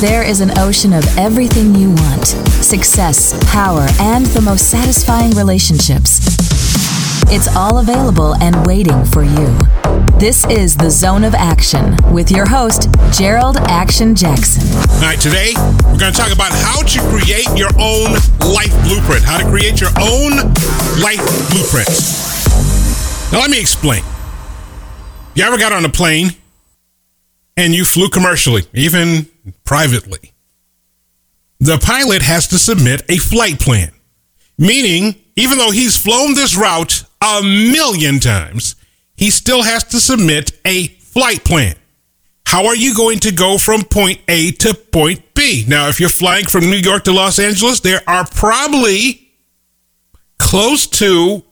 There is an ocean of everything you want success, power, and the most satisfying relationships. It's all available and waiting for you. This is the Zone of Action with your host, Jerold Action Jackson. All right, today we're going to talk about how to create your own life blueprint. How to create your own life blueprint. Now, let me explain. You ever got on a plane and you flew commercially, even privately? The pilot has to submit a flight plan, meaning, even though he's flown this route a million times, he still has to submit a flight plan. How are you going to go from point A to point B? Now, if you're flying from New York to Los Angeles, there are probably close to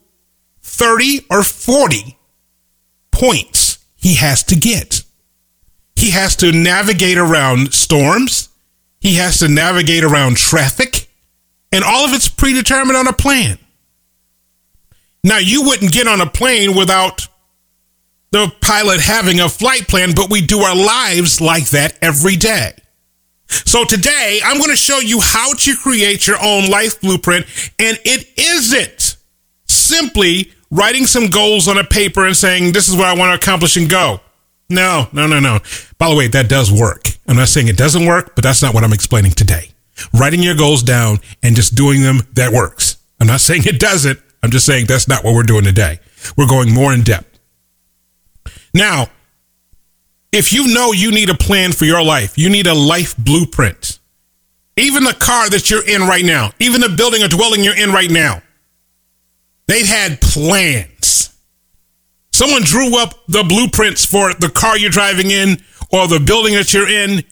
30 or 40 points he has to get. He has to navigate around storms. He has to navigate around traffic. And all of it's predetermined on a plan. Now, you wouldn't get on a plane without the pilot having a flight plan, but we do our lives like that every day. So today, I'm going to show you how to create your own life blueprint. And it isn't simply writing some goals on a paper and saying, this is what I want to accomplish and go. No, no, no, no. By the way, that does work. I'm not saying it doesn't work, but that's not what I'm explaining today. Writing your goals down and just doing them, that works. I'm not saying it doesn't. I'm just saying that's not what we're doing today. We're going more in depth. Now, if you know you need a plan for your life, you need a life blueprint. Even the car that you're in right now, even the building or dwelling you're in right now, they've had plans. Someone drew up the blueprints for the car you're driving in or the building that you're in.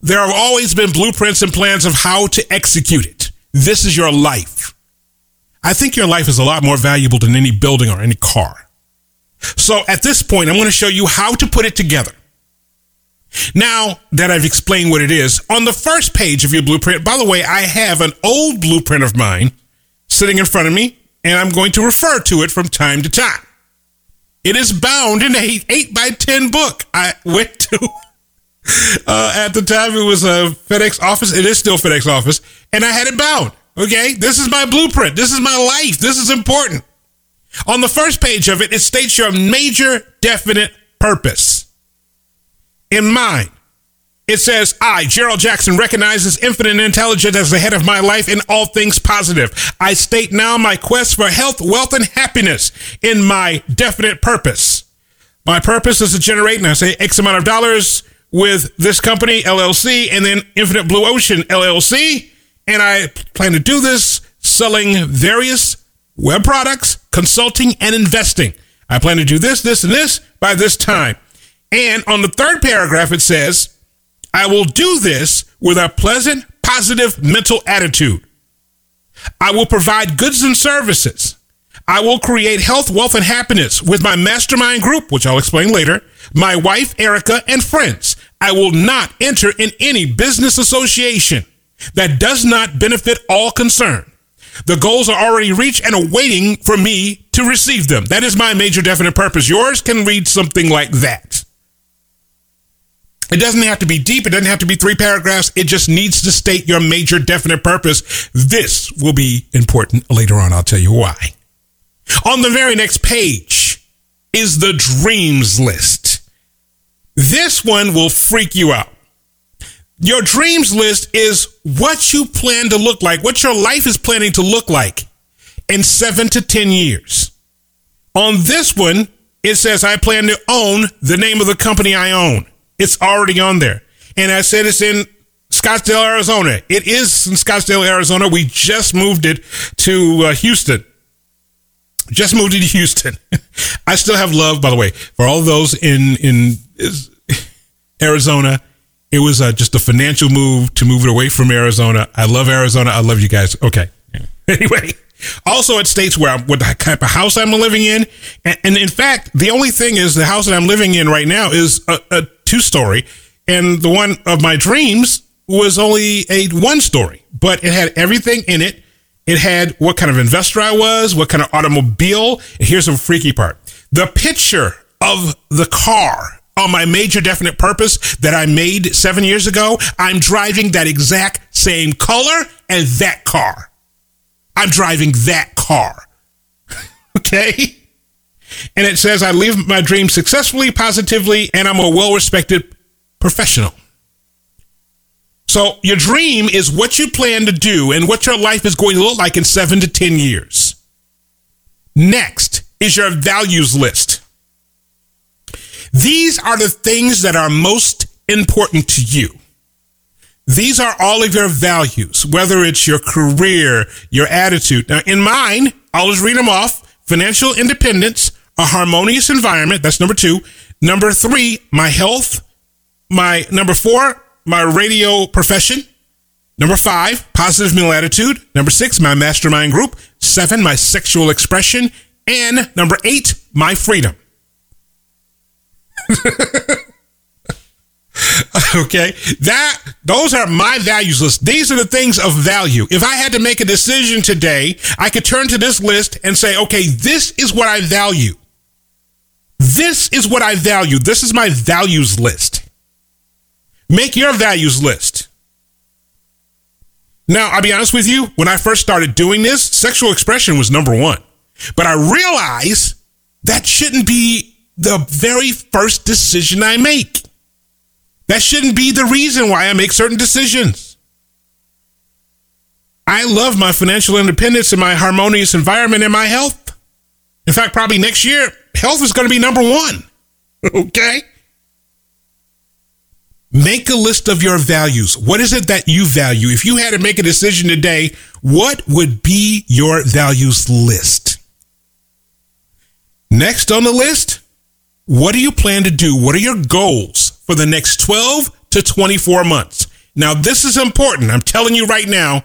There have always been blueprints and plans of how to execute it. This is your life. I think your life is a lot more valuable than any building or any car. So at this point, I'm going to show you how to put it together. Now that I've explained what it is, on the first page of your blueprint, by the way, I have an old blueprint of mine sitting in front of me, and I'm going to refer to it from time to time. It is bound in a 8 by 10 book. I went to, uh, at the time, it was a FedEx office. It is still FedEx office, and I had it bound. Okay, this is my blueprint. This is my life. This is important. On the first page of it, it states your major definite purpose. In mine, it says, I, Jerold Jackson, recognizes infinite intelligence as the head of my life in all things positive. I state now my quest for health, wealth, and happiness in my definite purpose. My purpose is to generate, and I say X amount of dollars with this company, LLC, and then Infinite Blue Ocean, LLC and I plan to do this selling various web products, consulting, and investing. I plan to do this, this, and this by this time. And on the third paragraph, it says, I will do this with a pleasant, positive mental attitude. I will provide goods and services. I will create health, wealth, and happiness with my mastermind group, which I'll explain later, my wife, Erica, and friends. I will not enter in any business association that does not benefit all concerned. The goals are already reached and awaiting for me to receive them. That is my major definite purpose. Yours can read something like that. It doesn't have to be deep. It doesn't have to be three paragraphs. It just needs to state your major definite purpose. This will be important later on. I'll tell you why. On the very next page is the dreams list. This one will freak you out. Your dreams list is what you plan to look like, what your life is planning to look like in seven to 10 years. On this one, it says, I plan to own the name of the company I own. It's already on there. And I said it's in Scottsdale, Arizona. It is in Scottsdale, Arizona. We just moved it to uh, Houston. Just moved it to Houston. I still have love, by the way, for all those in, in Arizona it was uh, just a financial move to move it away from Arizona. I love Arizona. I love you guys. Okay. Anyway, also it states where I'm, what type of house I'm living in, and, and, in fact, the only thing is the house that I'm living in right now is a, a two story, and the one of my dreams was only a one story, but it had everything in it. It had what kind of investor I was, what kind of automobile. And here's the freaky part: the picture of the car on my major definite purpose that I made seven years ago, I'm driving that exact same color and that car. I'm driving that car. okay? And it says, I live my dream successfully, positively, and I'm a well respected professional. So, your dream is what you plan to do and what your life is going to look like in seven to 10 years. Next is your values list. These are the things that are most important to you. These are all of your values, whether it's your career, your attitude. Now, in mine, I'll just read them off financial independence, a harmonious environment. That's number two. Number three, my health. My number four, my radio profession. Number five, positive mental attitude. Number six, my mastermind group. Seven, my sexual expression. And number eight, my freedom. okay that those are my values list these are the things of value if i had to make a decision today i could turn to this list and say okay this is what i value this is what i value. This is my values list. Make your values list. Now i'll be honest with you. When i first started doing this sexual expression was number one. But i realize that shouldn't be the very first decision i make. That shouldn't be the reason why I make certain decisions. I love my financial independence and my harmonious environment and my health. In fact, probably next year, health is going to be number one. okay? Make a list of your values. What is it that you value? If you had to make a decision today, what would be your values list? Next on the list, what do you plan to do? What are your goals? for the next 12 to 24 months. Now, this is important. I'm telling you right now,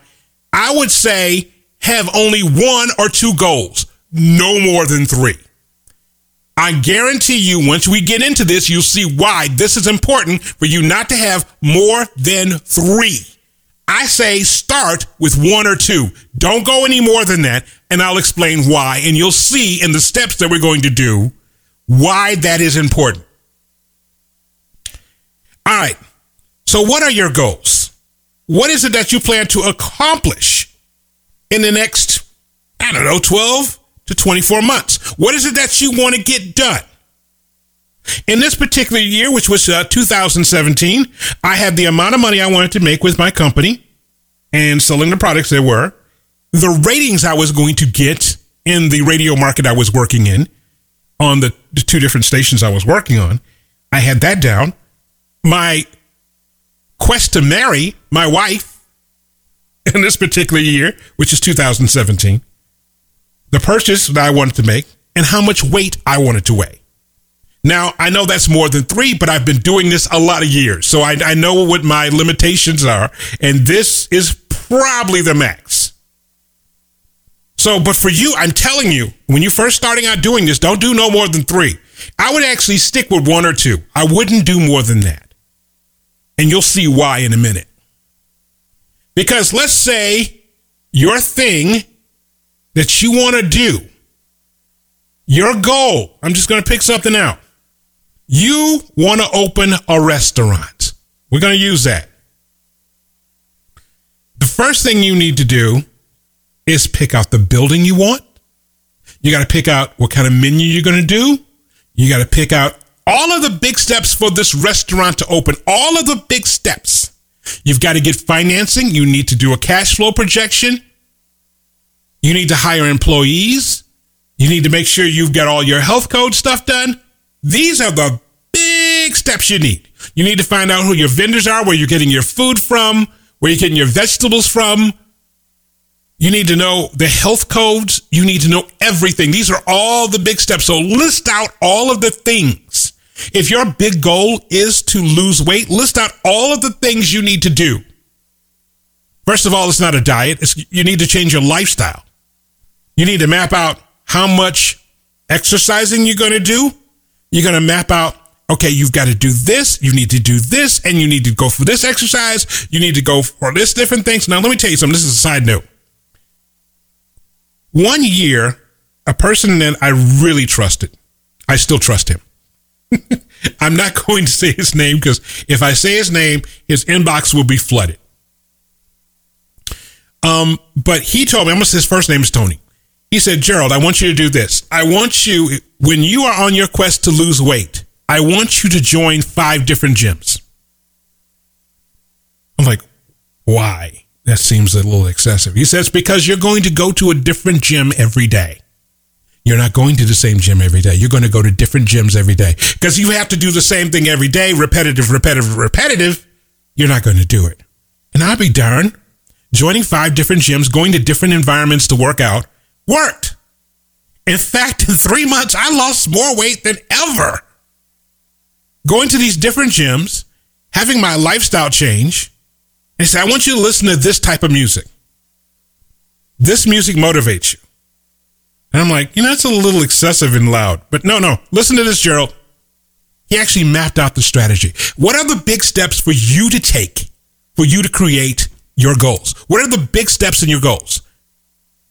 I would say have only one or two goals, no more than three. I guarantee you, once we get into this, you'll see why this is important for you not to have more than three. I say start with one or two. Don't go any more than that, and I'll explain why. And you'll see in the steps that we're going to do why that is important. All right. So, what are your goals? What is it that you plan to accomplish in the next, I don't know, 12 to 24 months? What is it that you want to get done? In this particular year, which was uh, 2017, I had the amount of money I wanted to make with my company and selling the products there were, the ratings I was going to get in the radio market I was working in on the, the two different stations I was working on. I had that down my quest to marry my wife in this particular year, which is 2017, the purchase that I wanted to make, and how much weight I wanted to weigh. Now, I know that's more than three, but I've been doing this a lot of years. So I, I know what my limitations are. And this is probably the max. So, but for you, I'm telling you, when you're first starting out doing this, don't do no more than three. I would actually stick with one or two. I wouldn't do more than that. And you'll see why in a minute. Because let's say your thing that you want to do, your goal, I'm just going to pick something out. You want to open a restaurant. We're going to use that. The first thing you need to do is pick out the building you want. You got to pick out what kind of menu you're going to do. You got to pick out all of the big steps for this restaurant to open, all of the big steps. You've got to get financing. You need to do a cash flow projection. You need to hire employees. You need to make sure you've got all your health code stuff done. These are the big steps you need. You need to find out who your vendors are, where you're getting your food from, where you're getting your vegetables from. You need to know the health codes. You need to know everything. These are all the big steps. So list out all of the things if your big goal is to lose weight, list out all of the things you need to do. First of all, it's not a diet. It's, you need to change your lifestyle. You need to map out how much exercising you're going to do. You're going to map out, okay, you've got to do this. You need to do this and you need to go for this exercise. You need to go for this different things. Now, let me tell you something. This is a side note. One year, a person that I really trusted, I still trust him I'm not going to say his name because if I say his name, his inbox will be flooded. Um, but he told me, I'm gonna say his first name is Tony. He said, Jerold, I want you to do this. I want you, when you are on your quest to lose weight, I want you to join five different gyms. I'm like, why? That seems a little excessive. He says, because you're going to go to a different gym every day. You're not going to the same gym every day. You're going to go to different gyms every day. Because you have to do the same thing every day, repetitive, repetitive, repetitive. You're not going to do it. And I'll be darned. Joining five different gyms, going to different environments to work out, worked. In fact, in three months, I lost more weight than ever. Going to these different gyms, having my lifestyle change, and say, I want you to listen to this type of music. This music motivates you. And I'm like, you know, that's a little excessive and loud. But no, no, listen to this, Jerold. He actually mapped out the strategy. What are the big steps for you to take for you to create your goals? What are the big steps in your goals?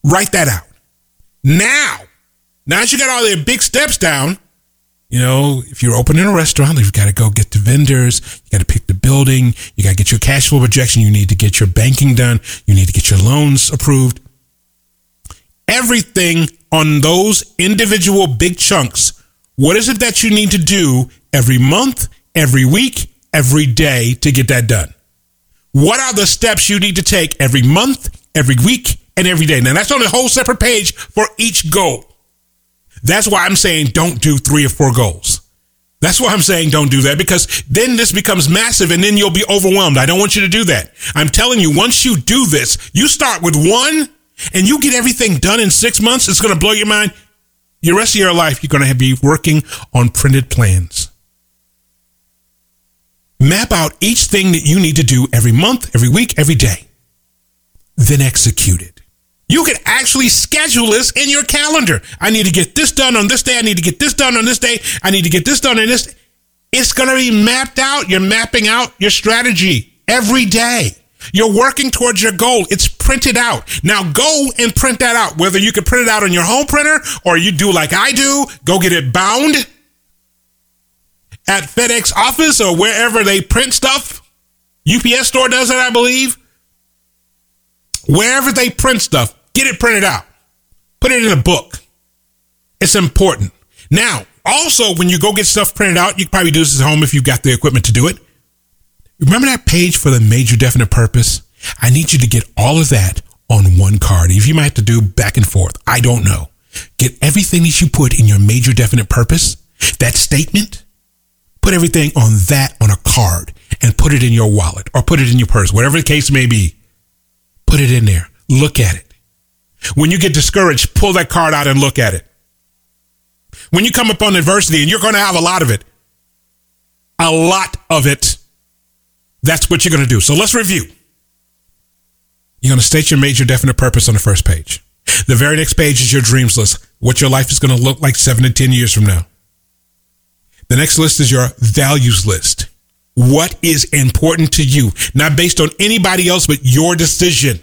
Write that out. Now, now that you got all the big steps down, you know, if you're opening a restaurant, you've got to go get the vendors, you got to pick the building, you got to get your cash flow projection, you need to get your banking done, you need to get your loans approved. Everything on those individual big chunks. What is it that you need to do every month, every week, every day to get that done? What are the steps you need to take every month, every week, and every day? Now that's on a whole separate page for each goal. That's why I'm saying don't do three or four goals. That's why I'm saying don't do that because then this becomes massive and then you'll be overwhelmed. I don't want you to do that. I'm telling you, once you do this, you start with one and you get everything done in six months. It's going to blow your mind. Your rest of your life, you're going to be working on printed plans. Map out each thing that you need to do every month, every week, every day. Then execute it. You can actually schedule this in your calendar. I need to get this done on this day. I need to get this done on this day. I need to get this done on this. It's going to be mapped out. You're mapping out your strategy every day. You're working towards your goal. It's printed out. Now go and print that out. Whether you can print it out on your home printer or you do like I do, go get it bound at FedEx office or wherever they print stuff. UPS store does it, I believe. Wherever they print stuff, Get it printed out. Put it in a book. It's important. Now, also, when you go get stuff printed out, you can probably do this at home if you've got the equipment to do it. Remember that page for the major definite purpose? I need you to get all of that on one card. If you might have to do back and forth, I don't know. Get everything that you put in your major definite purpose, that statement, put everything on that on a card and put it in your wallet or put it in your purse, whatever the case may be. Put it in there. Look at it. When you get discouraged, pull that card out and look at it. When you come upon adversity, and you're going to have a lot of it, a lot of it, that's what you're going to do. So let's review. You're going to state your major definite purpose on the first page. The very next page is your dreams list, what your life is going to look like seven to 10 years from now. The next list is your values list. What is important to you, not based on anybody else, but your decision.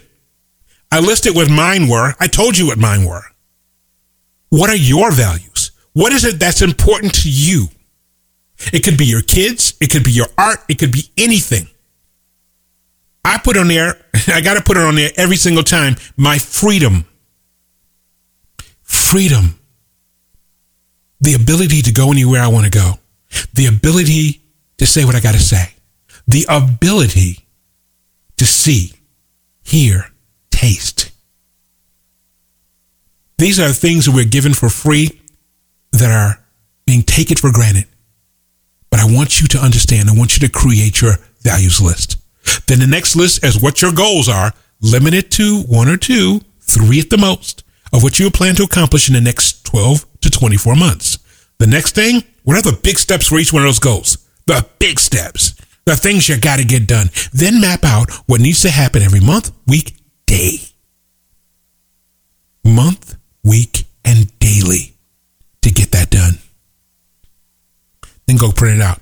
I listed what mine were. I told you what mine were. What are your values? What is it that's important to you? It could be your kids. It could be your art. It could be anything. I put on there, I got to put it on there every single time, my freedom. Freedom. The ability to go anywhere I want to go. The ability to say what I got to say. The ability to see, hear, taste. These are things that we're given for free that are being taken for granted. But I want you to understand, I want you to create your values list. Then the next list is what your goals are, limited to one or two, three at the most, of what you plan to accomplish in the next 12 to 24 months. The next thing, what are the big steps for each one of those goals? The big steps, the things you got to get done. Then map out what needs to happen every month, week, day, month, week, and daily to get that done. Then go print it out.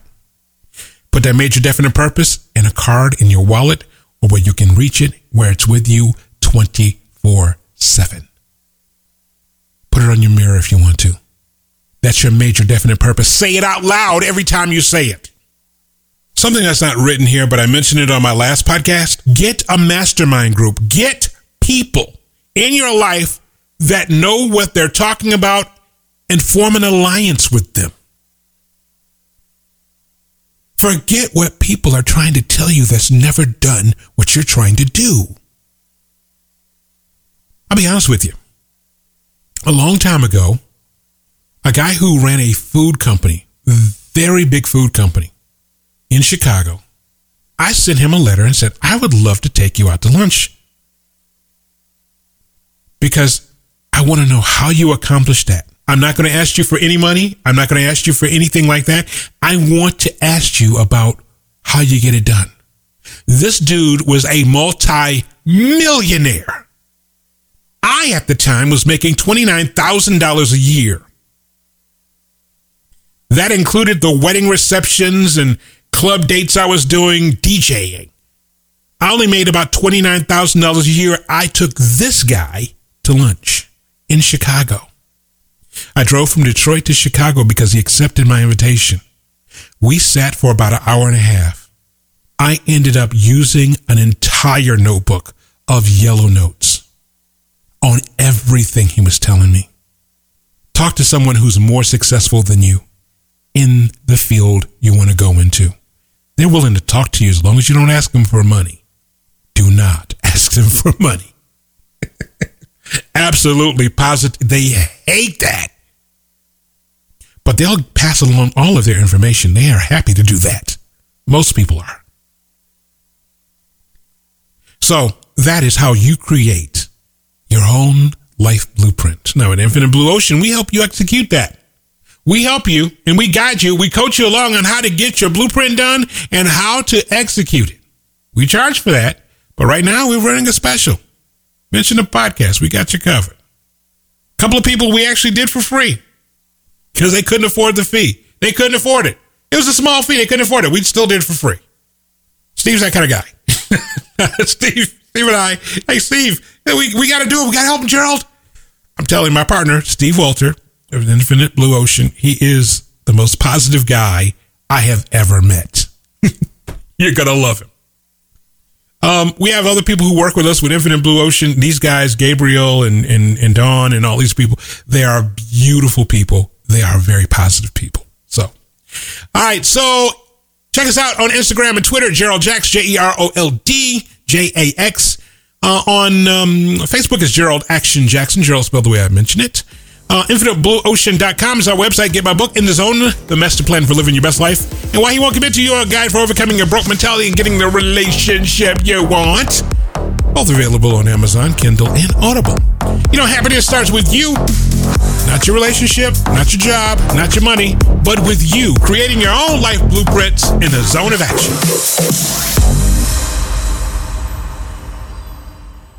Put that major definite purpose in a card in your wallet or where you can reach it, where it's with you 24 7. Put it on your mirror if you want to. That's your major definite purpose. Say it out loud every time you say it. Something that's not written here, but I mentioned it on my last podcast. Get a mastermind group. Get people in your life that know what they're talking about and form an alliance with them. Forget what people are trying to tell you that's never done what you're trying to do. I'll be honest with you. A long time ago, a guy who ran a food company, very big food company in Chicago, I sent him a letter and said, I would love to take you out to lunch because I want to know how you accomplished that. I'm not going to ask you for any money. I'm not going to ask you for anything like that. I want to ask you about how you get it done. This dude was a multi millionaire. I, at the time, was making $29,000 a year. That included the wedding receptions and club dates I was doing, DJing. I only made about $29,000 a year. I took this guy to lunch in Chicago. I drove from Detroit to Chicago because he accepted my invitation. We sat for about an hour and a half. I ended up using an entire notebook of yellow notes on everything he was telling me. Talk to someone who's more successful than you in the field you want to go into. They're willing to talk to you as long as you don't ask them for money. Do not ask them for money. Absolutely positive. They hate that. But they'll pass along all of their information. They are happy to do that. Most people are. So that is how you create your own life blueprint. Now at Infinite Blue Ocean, we help you execute that. We help you and we guide you. We coach you along on how to get your blueprint done and how to execute it. We charge for that. But right now we're running a special. Mention the podcast. We got you covered. A couple of people we actually did for free because they couldn't afford the fee. They couldn't afford it. It was a small fee. They couldn't afford it. We still did it for free. Steve's that kind of guy. Steve, Steve and I, hey, Steve, we, we got to do it. We got to help him, Jerold. I'm telling my partner, Steve Walter of Infinite Blue Ocean, he is the most positive guy I have ever met. You're going to love him. Um, we have other people who work with us with Infinite Blue Ocean. These guys, Gabriel and, and, and Dawn and all these people, they are beautiful people. They are very positive people. So, all right. So check us out on Instagram and Twitter, Jerold Jax, J E R O L D J A X. Uh, on um, Facebook is Jerold Action Jackson. Jerold spelled the way I mentioned it. Uh, InfiniteBlueOcean.com is our website. Get my book, In the Zone, The Master Plan for Living Your Best Life, and why he won't commit to your guide for overcoming your broke mentality and getting the relationship you want. Both available on Amazon, Kindle, and Audible. You know, happiness starts with you. Not your relationship, not your job, not your money, but with you, creating your own life blueprints in the zone of action.